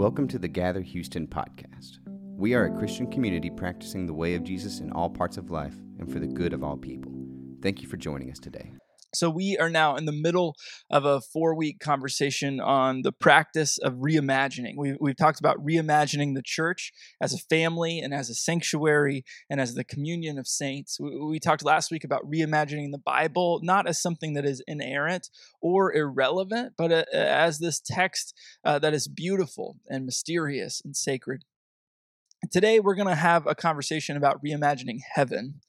Welcome to the Gather Houston podcast. We are a Christian community practicing the way of Jesus in all parts of life and for the good of all people. Thank you for joining us today. So, we are now in the middle of a four week conversation on the practice of reimagining. We, we've talked about reimagining the church as a family and as a sanctuary and as the communion of saints. We, we talked last week about reimagining the Bible, not as something that is inerrant or irrelevant, but uh, as this text uh, that is beautiful and mysterious and sacred. Today, we're going to have a conversation about reimagining heaven.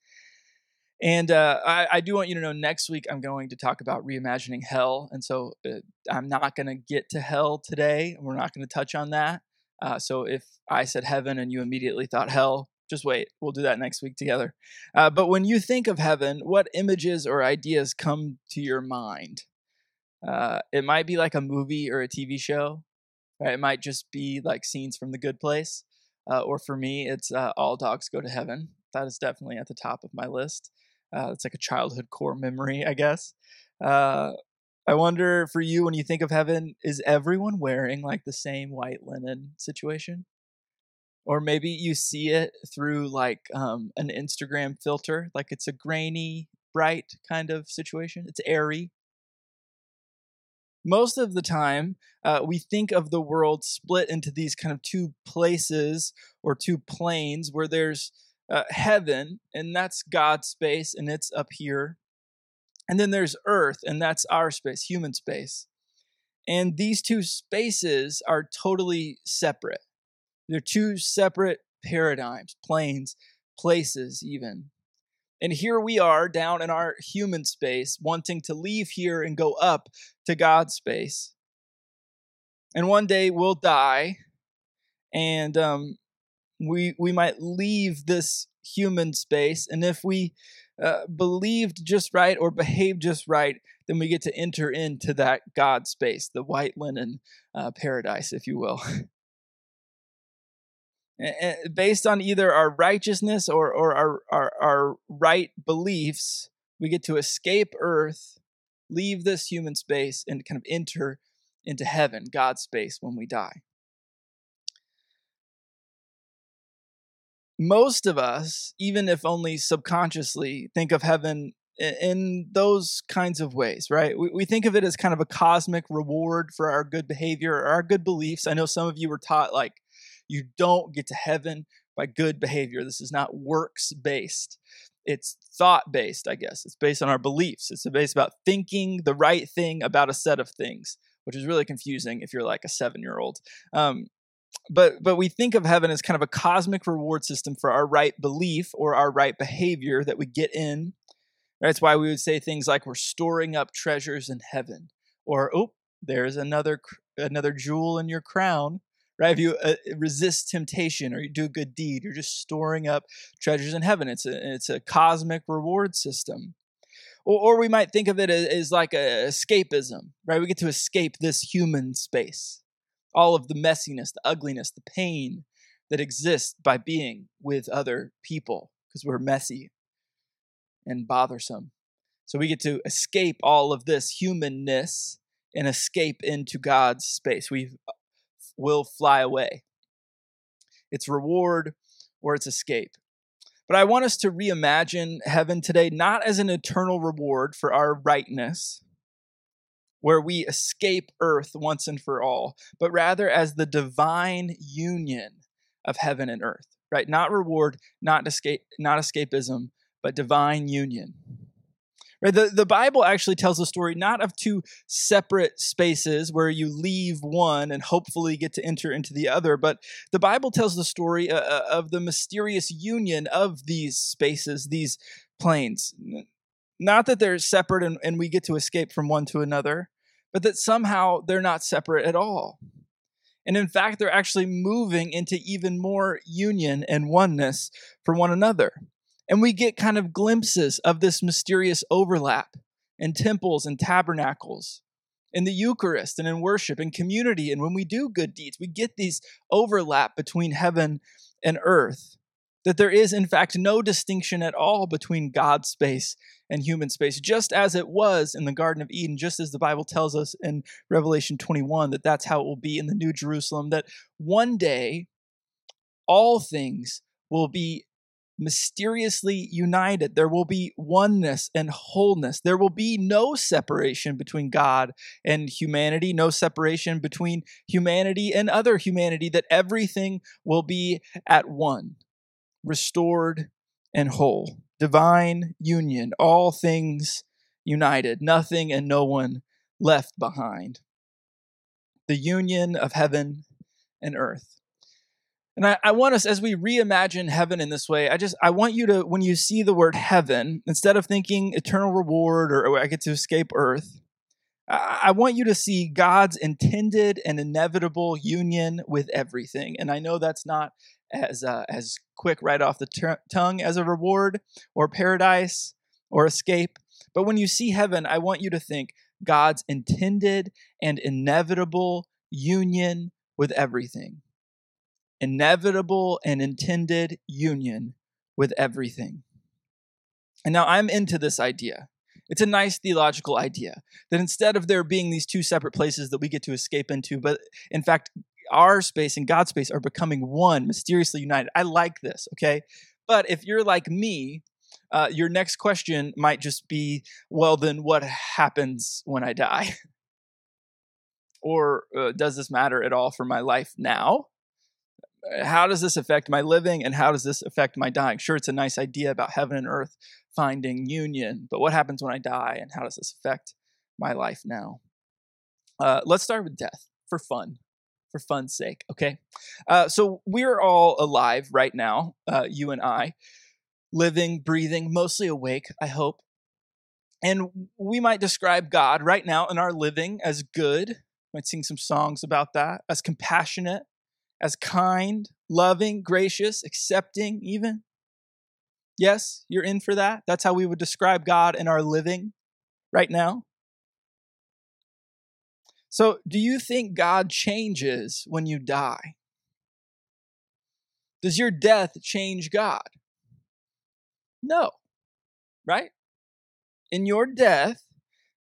And uh, I, I, do want you to know next week I'm going to talk about reimagining hell. And so uh, I'm not going to get to hell today. We're not going to touch on that. Uh, so if I said heaven and you immediately thought hell, just wait. We'll do that next week together. Uh, but when you think of heaven, what images or ideas come to your mind? Uh, it might be like a movie or a TV show. Right? It might just be like scenes from The Good Place. Uh, or for me, it's All Dogs Go to Heaven. That is definitely at the top of my list. Uh, it's like a childhood core memory, I guess. Uh, I wonder for you when you think of heaven, is everyone wearing like the same white linen situation? Or maybe you see it through like um, an Instagram filter, like it's a grainy, bright kind of situation. It's airy. Most of the time, uh, we think of the world split into these kind of two places or two planes where there's uh, heaven, and that's God's space, and it's up here. And then there's earth, and that's our space, human space. And these two spaces are totally separate. They're two separate paradigms, planes, places, even. And here we are down in our human space, wanting to leave here and go up to God's space. And one day we'll die, and um, we we might leave this human space and if we uh, believed just right or behaved just right then we get to enter into that god space the white linen uh, paradise if you will. Based on either our righteousness or, or our, our, our right beliefs we get to escape earth leave this human space and kind of enter into heaven god's space when we die most of us, even if only subconsciously, think of heaven in those kinds of ways, right? We, we think of it as kind of a cosmic reward for our good behavior or our good beliefs. I know some of you were taught like you don't get to heaven by good behavior. This is not works based. It's thought based, I guess. It's based on our beliefs. It's based about thinking the right thing about a set of things, which is really confusing if you're like a seven year old. Um, but but we think of heaven as kind of a cosmic reward system for our right belief or our right behavior that we get in. That's why we would say things like we're storing up treasures in heaven, or oh, there's another another jewel in your crown. Right? If you uh, resist temptation or you do a good deed, you're just storing up treasures in heaven. It's a it's a cosmic reward system. Or, or we might think of it as, as like a escapism, right? We get to escape this human space all of the messiness, the ugliness, the pain that exists by being with other people because we're messy and bothersome. So we get to escape all of this humanness and escape into God's space. We will fly away. It's reward or it's escape. But I want us to reimagine heaven today not as an eternal reward for our rightness, where we escape earth once and for all, but rather as the divine union of heaven and earth, right? Not reward, not escape, not escapism, but divine union. Right? The, the Bible actually tells a story not of two separate spaces where you leave one and hopefully get to enter into the other, but the Bible tells the story uh, uh of the mysterious union of these spaces, these planes. Not that they're separate and, and we get to escape from one to another, but that somehow they're not separate at all. And in fact, they're actually moving into even more union and oneness for one another. And we get kind of glimpses of this mysterious overlap in temples and tabernacles, in the Eucharist and in worship and community. And when we do good deeds, we get these overlap between heaven and earth. That there is, in fact, no distinction at all between God's space and human space, just as it was in the Garden of Eden, just as the Bible tells us in Revelation 21 that that's how it will be in the New Jerusalem, that one day all things will be mysteriously united. There will be oneness and wholeness. There will be no separation between God and humanity, no separation between humanity and other humanity, that everything will be at one restored, and whole. Divine union, all things united, nothing and no one left behind. The union of heaven and earth. And I, I, want us, as we reimagine heaven in this way, I just I want you to, when you see the word heaven, instead of thinking eternal reward or, or I get to escape earth, I, I want you to see God's intended and inevitable union with everything. And I know that's not as uh, as quick right off the tongue as a reward or paradise or escape. But when you see heaven, I want you to think God's intended and inevitable union with everything. Inevitable and intended union with everything. And now I'm into this idea. It's a nice theological idea that instead of there being these two separate places that we get to escape into, but in fact, our space and God's space are becoming one, mysteriously united. I like this, okay? But if you're like me, uh, your next question might just be, well, then what happens when I die? or uh, does this matter at all for my life now? How does this affect my living and how does this affect my dying? Sure, it's a nice idea about heaven and earth finding union, but what happens when I die and how does this affect my life now? Uh, let's start with death for fun for fun's sake, okay? Uh, so we're all alive right now, uh, you and I, living, breathing, mostly awake, I hope. And we might describe God right now in our living as good. Might sing some songs about that, as compassionate, as kind, loving, gracious, accepting, even. Yes, you're in for that. That's how we would describe God in our living right now. So, do you think God changes when you die? Does your death change God? No, right? In your death,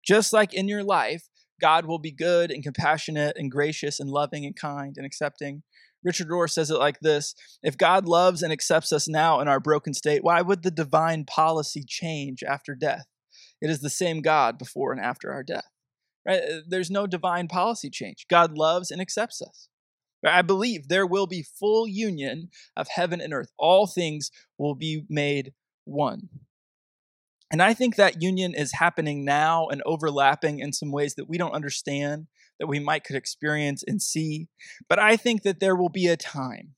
just like in your life, God will be good and compassionate and gracious and loving and kind and accepting. Richard Rohr says it like this If God loves and accepts us now in our broken state, why would the divine policy change after death? It is the same God before and after our death. Right? Uh, there's no divine policy change. God loves and accepts us. I believe there will be full union of heaven and earth. All things will be made one. And I think that union is happening now and overlapping in some ways that we don't understand, that we might could experience and see. But I think that there will be a time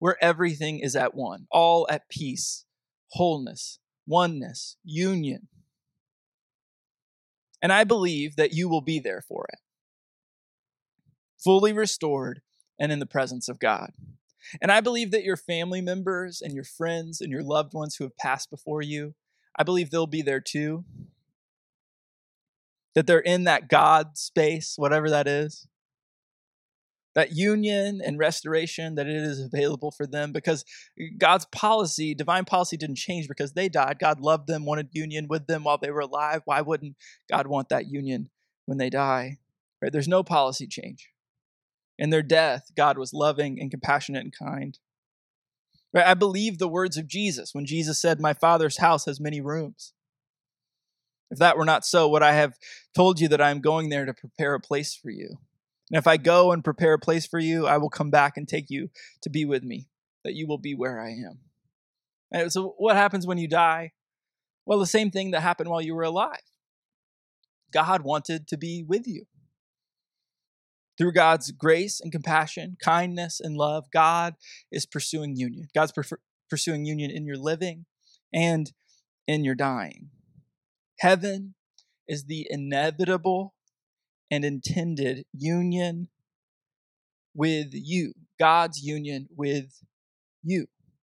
where everything is at one, all at peace, wholeness, oneness, union. And I believe that you will be there for it, fully restored and in the presence of God. And I believe that your family members and your friends and your loved ones who have passed before you, I believe they'll be there too. That they're in that God space, whatever that is that union and restoration that it is available for them because eh, God's policy, divine policy didn't change because they died. God loved them, wanted union with them while they were alive. Why wouldn't God want that union when they die? Right? There's no policy change. In their death, God was loving and compassionate and kind. Right? I believe the words of Jesus when Jesus said, My Father's house has many rooms. If that were not so, would I have told you that I am going there to prepare a place for you? And if I go and prepare a place for you, I will come back and take you to be with me, that you will be where I am. And so, what happens when you die? Well, the same thing that happened while you were alive. God wanted to be with you. Through God's grace and compassion, kindness and love, God is pursuing union. God's pursuing union in your living and in your dying. Heaven is the inevitable and intended union with you, God's union with you,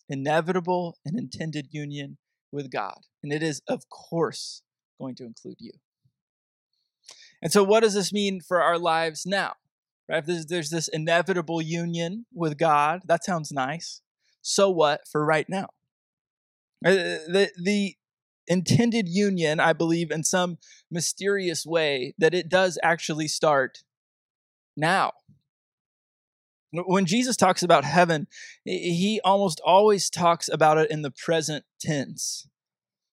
inevitable and intended union with God. And it is, of course, going to include you. And so, what does this mean for our lives now? Right? There's, there's this inevitable union with God. That sounds nice. So, what for right now? Uh, the, the intended union, I believe, in some mysterious way, that it does actually start now. When Jesus talks about heaven, he almost always talks about it in the present tense.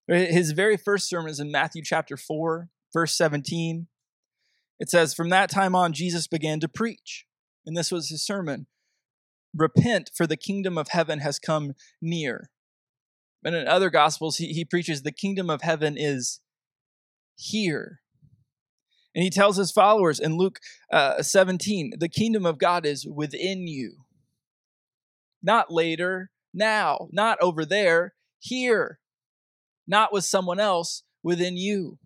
His very first sermon is in Matthew chapter 4, verse 17. It says, From that time on, Jesus began to preach. And this was his sermon Repent, for the kingdom of heaven has come near. And in other gospels, he, he preaches, The kingdom of heaven is here. And he tells his followers in Luke uh, 17, the kingdom of God is within you. Not later, now, not over there, here. Not with someone else, within you.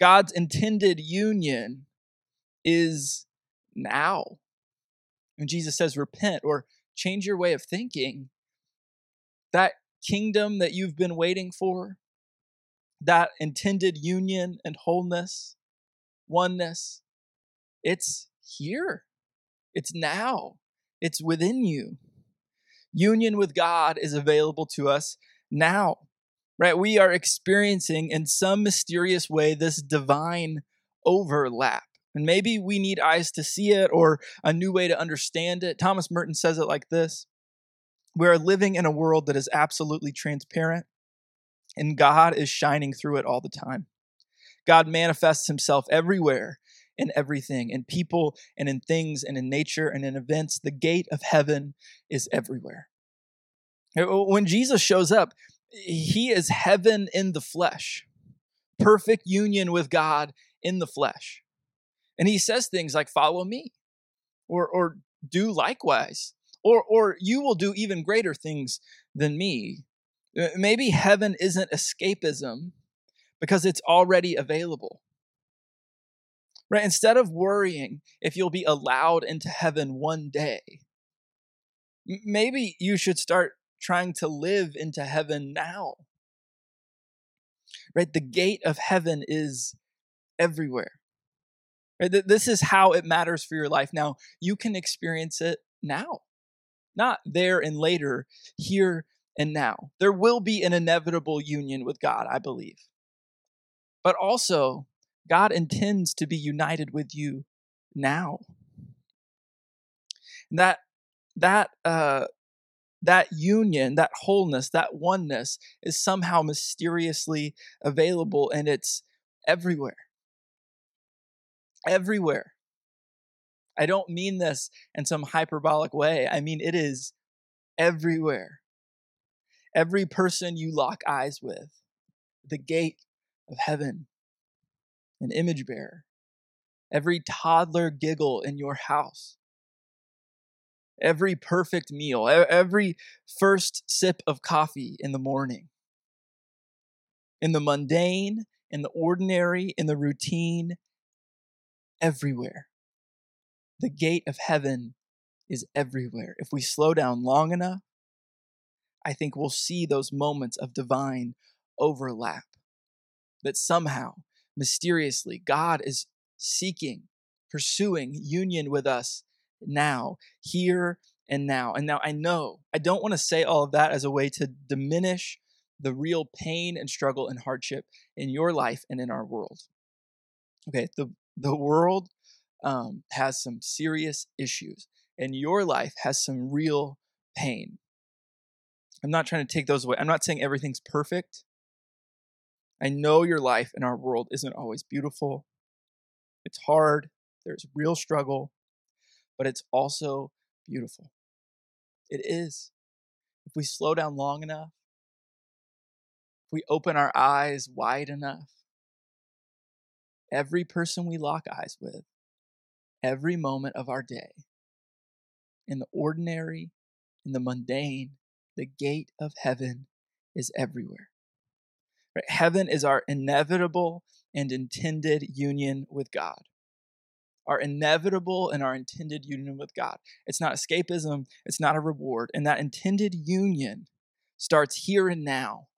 God's intended union is now. When Jesus says repent or change your way of thinking, that kingdom that you've been waiting for, that intended union and wholeness, oneness, it's here. It's now. It's within you. Union with God is available to us now, right? We are experiencing in some mysterious way this divine overlap. And maybe we need eyes to see it or a new way to understand it. Thomas Merton says it like this We are living in a world that is absolutely transparent, and God is shining through it all the time. God manifests himself everywhere in everything, in people and in things and in nature and in events. The gate of heaven is everywhere. Eh, when Jesus shows up, he is heaven in the flesh, perfect union with God in the flesh. And he says things like, Follow me, or, or do likewise, or, or you will do even greater things than me. Maybe heaven isn't escapism, because it's already available. Right? Instead of worrying if you'll be allowed into heaven one day, maybe you should start trying to live into heaven now. Right? The gate of heaven is everywhere. Right? This is how it matters for your life. Now, you can experience it now, not there and later, here and now. There will be an inevitable union with God, I believe but also God intends to be united with you now. that that uh, that union, that wholeness, that oneness is somehow mysteriously available, and it's everywhere. Everywhere. I don't mean this in some hyperbolic way. I mean it is everywhere. Every person you lock eyes with, the gate of heaven, an image bearer, every toddler giggle in your house, every perfect meal, every first sip of coffee in the morning. In the mundane, in the ordinary, in the routine, everywhere. The gate of heaven is everywhere. If we slow down long enough, I think we'll see those moments of divine overlap that somehow, mysteriously, God is seeking, pursuing union with us now, here and now. And now I know I don't want to say all of that as a way to diminish the real pain and struggle and hardship in your life and in our world. Okay, the, the world um, has some serious issues, and your life has some real pain. I'm not trying to take those away. I'm not saying everything's perfect. I know your life in our world isn't always beautiful. It's hard, there's real struggle, but it's also beautiful. It is. If we slow down long enough, if we open our eyes wide enough, every person we lock eyes with, every moment of our day, in the ordinary, in the mundane, the gate of heaven is everywhere. Right? Heaven is our inevitable and intended union with God. Our inevitable and our intended union with God. It's not escapism, it's not a reward. And that intended union starts here and now.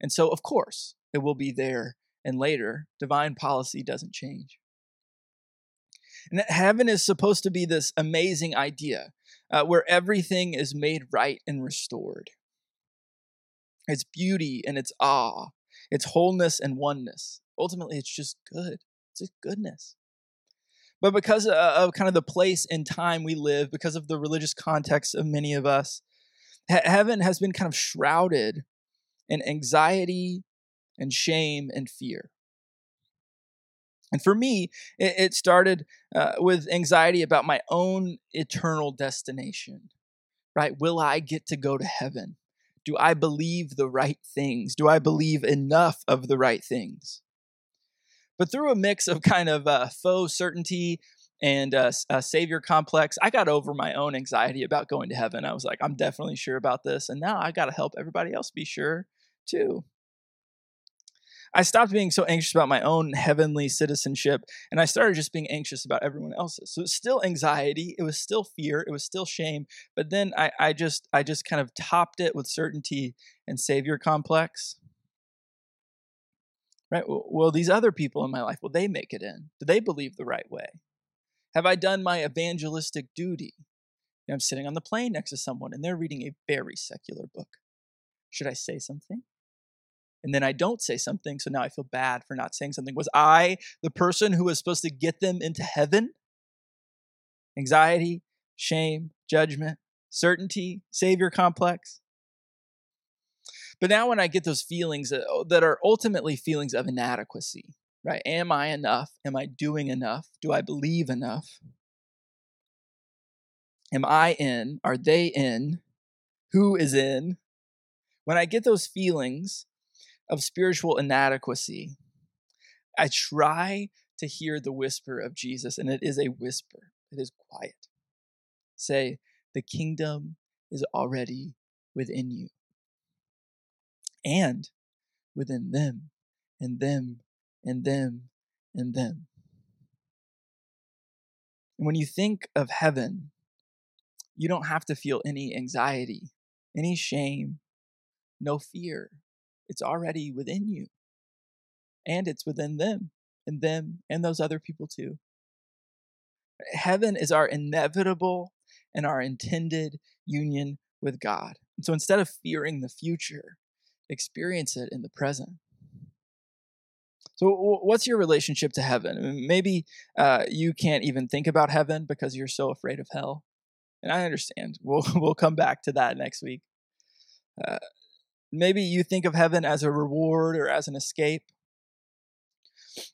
And so, of course, it will be there and later. Divine policy doesn't change. And that heaven is supposed to be this amazing idea uh, where everything is made right and restored its beauty and its awe, its wholeness and oneness. Ultimately, it's just good. It's just goodness. But because of kind of the place and time we live, because of the religious context of many of us, heaven has been kind of shrouded in anxiety and shame and fear. And for me, it, started uh, with anxiety about my own eternal destination, right? Will I get to go to heaven? Do I believe the right things? Do I believe enough of the right things? But through a mix of kind of uh, faux certainty and uh, a savior complex, I got over my own anxiety about going to heaven. I was like, I'm definitely sure about this. And now I got to help everybody else be sure too. I stopped being so anxious about my own heavenly citizenship and I started just being anxious about everyone else's. So it's still anxiety, it was still fear, it was still shame, but then I, I just I just kind of topped it with certainty and savior complex. Right? Well, these other people in my life, will they make it in? Do they believe the right way? Have I done my evangelistic duty? I'm sitting on the plane next to someone and they're reading a very secular book. Should I say something? And then I don't say something, so now I feel bad for not saying something. Was I the person who was supposed to get them into heaven? Anxiety, shame, judgment, certainty, savior complex. But now, when I get those feelings uh, that, oh, are ultimately feelings of inadequacy, right? Am I enough? Am I doing enough? Do I believe enough? Am I in? Are they in? Who is in? When I get those feelings, of spiritual inadequacy, I try to hear the whisper of Jesus, and it is a whisper, it is quiet. Say, The kingdom is already within you, and within them, and them, and them, and them. And when you think of heaven, you don't have to feel any anxiety, any shame, no fear, it's already within you. And it's within them and them and those other people too. Heaven is our inevitable and our intended union with God. And so instead of fearing the future, experience it in the present. So, what's your relationship to heaven? Maybe uh, you can't even think about heaven because you're so afraid of hell. And I understand. We'll we'll come back to that next week. Uh, Maybe you think of heaven as a reward or as an escape.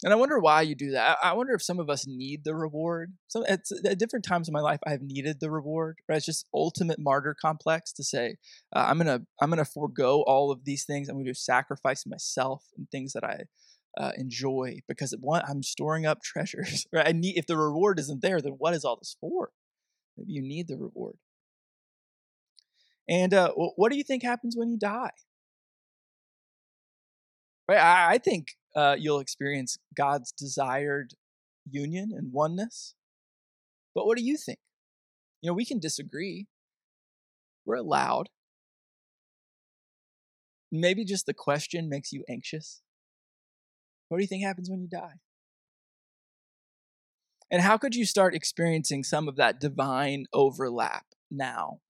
And I wonder why you do that. I wonder if some of us need the reward. So at, at different times in my life, I've needed the reward. Right? It's just ultimate martyr complex to say, uh, I'm gonna I'm gonna forego all of these things. I'm to sacrifice myself and things that I uh, enjoy because one, I'm storing up treasures. Right? I need if the reward isn't there, then what is all this for? Maybe you need the reward. And uh, what do you think happens when you die? Right? I, I think uh, you'll experience God's desired union and oneness. But what do you think? You know, we can disagree. We're allowed. Maybe just the question makes you anxious. What do you think happens when you die? And how could you start experiencing some of that divine overlap now?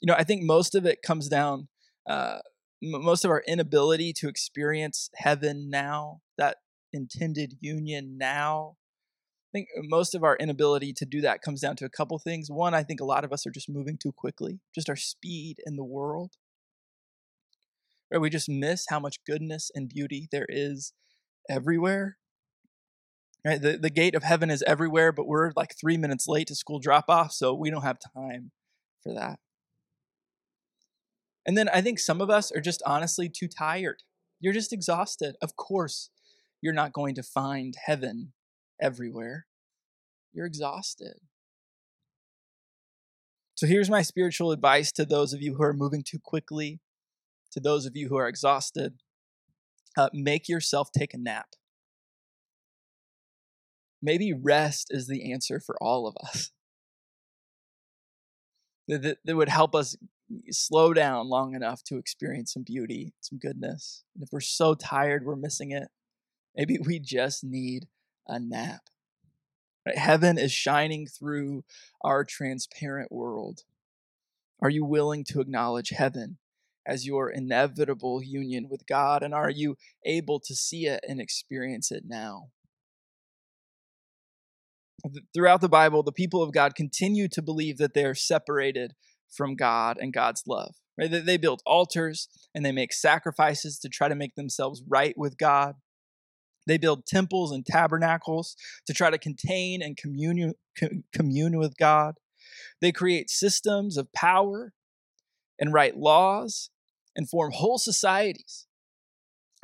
You know, I think most of it comes down uh, most of our inability to experience heaven now, that intended union now. I think uh, most of our inability to do that comes down to a couple things. One, I think a lot of us are just moving too quickly, just our speed in the world. Right? We just miss how much goodness and beauty there is everywhere. Right? The, the gate of heaven is everywhere, but we're like three minutes late to school drop off, so we don't have time for that. And then I think some of us are just honestly too tired. You're just exhausted. Of course, you're not going to find heaven everywhere. You're exhausted. So here's my spiritual advice to those of you who are moving too quickly, to those of you who are exhausted. Uh, make yourself take a nap. Maybe rest is the answer for all of us. That, that would help us slow down long enough to experience some beauty, some goodness. And if we're so tired we're missing it, maybe we just need a nap. Right? Heaven is shining through our transparent world. Are you willing to acknowledge heaven as your inevitable union with God? And are you able to see it and experience it now? Throughout the Bible, the people of God continue to believe that they are separated from God and God's love. Right? They build altars and they make sacrifices to try to make themselves right with God. They build temples and tabernacles to try to contain and commune, commune with God. They create systems of power and write laws and form whole societies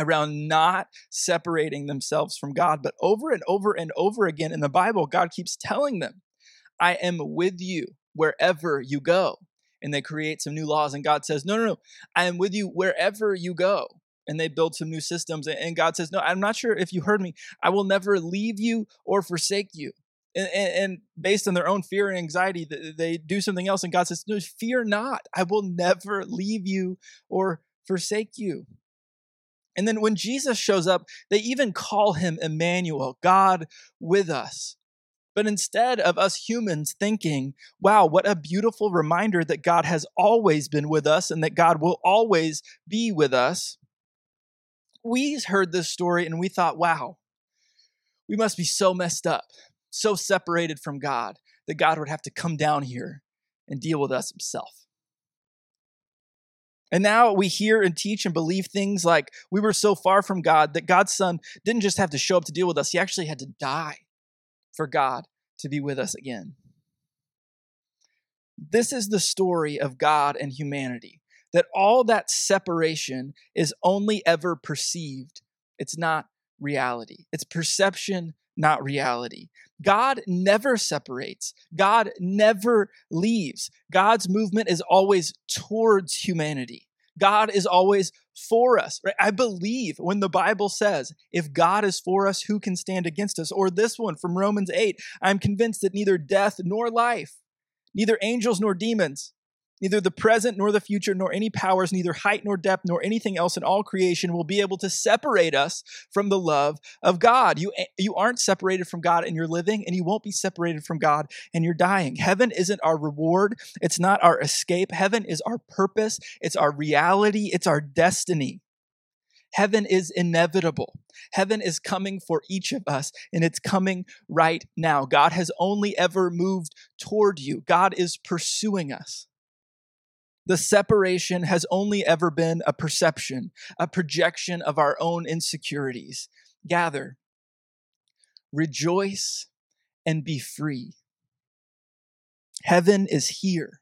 around not separating themselves from God. But over and over and over again in the Bible, God keeps telling them, I am with you wherever you go. And they create some new laws, and God says, No, no, no, I am with you wherever you go. And they build some new systems, and God says, No, I'm not sure if you heard me. I will never leave you or forsake you. And, and, based on their own fear and anxiety, they do something else, and God says, No, fear not. I will never leave you or forsake you. And then when Jesus shows up, they even call him Emmanuel, God with us. But instead of us humans thinking, wow, what a beautiful reminder that God has always been with us and that God will always be with us, we heard this story and we thought, wow, we must be so messed up, so separated from God that God would have to come down here and deal with us himself. And now we hear and teach and believe things like we were so far from God that God's Son didn't just have to show up to deal with us, He actually had to die for God to be with us again. This is the story of God and humanity that all that separation is only ever perceived, it's not reality. It's perception, not reality. God never separates. God never leaves. God's movement is always towards humanity. God is always for us. Right? I believe when the Bible says, if God is for us, who can stand against us? Or this one from Romans 8, I'm convinced that neither death nor life, neither angels nor demons, Neither the present nor the future, nor any powers, neither height nor depth, nor anything else in all creation will be able to separate us from the love of God. You, you aren't separated from God and you're living, and you won't be separated from God and you're dying. Heaven isn't our reward, it's not our escape. Heaven is our purpose, it's our reality, it's our destiny. Heaven is inevitable. Heaven is coming for each of us, and it's coming right now. God has only ever moved toward you, God is pursuing us. The separation has only ever been a perception, a projection of our own insecurities. Gather, rejoice, and be free. Heaven is here,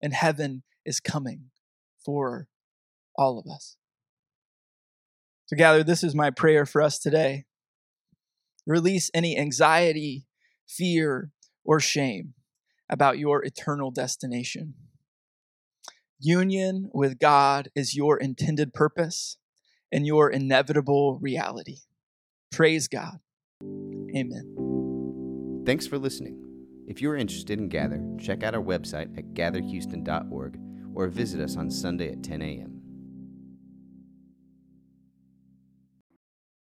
and heaven is coming for all of us. So, gather, this is my prayer for us today. Release any anxiety, fear, or shame about your eternal destination. Union with God is your intended purpose and your inevitable reality. Praise God. Amen. Thanks for listening. If you're interested in Gather, check out our website at gatherhouston.org or visit us on Sunday at 10 a.m.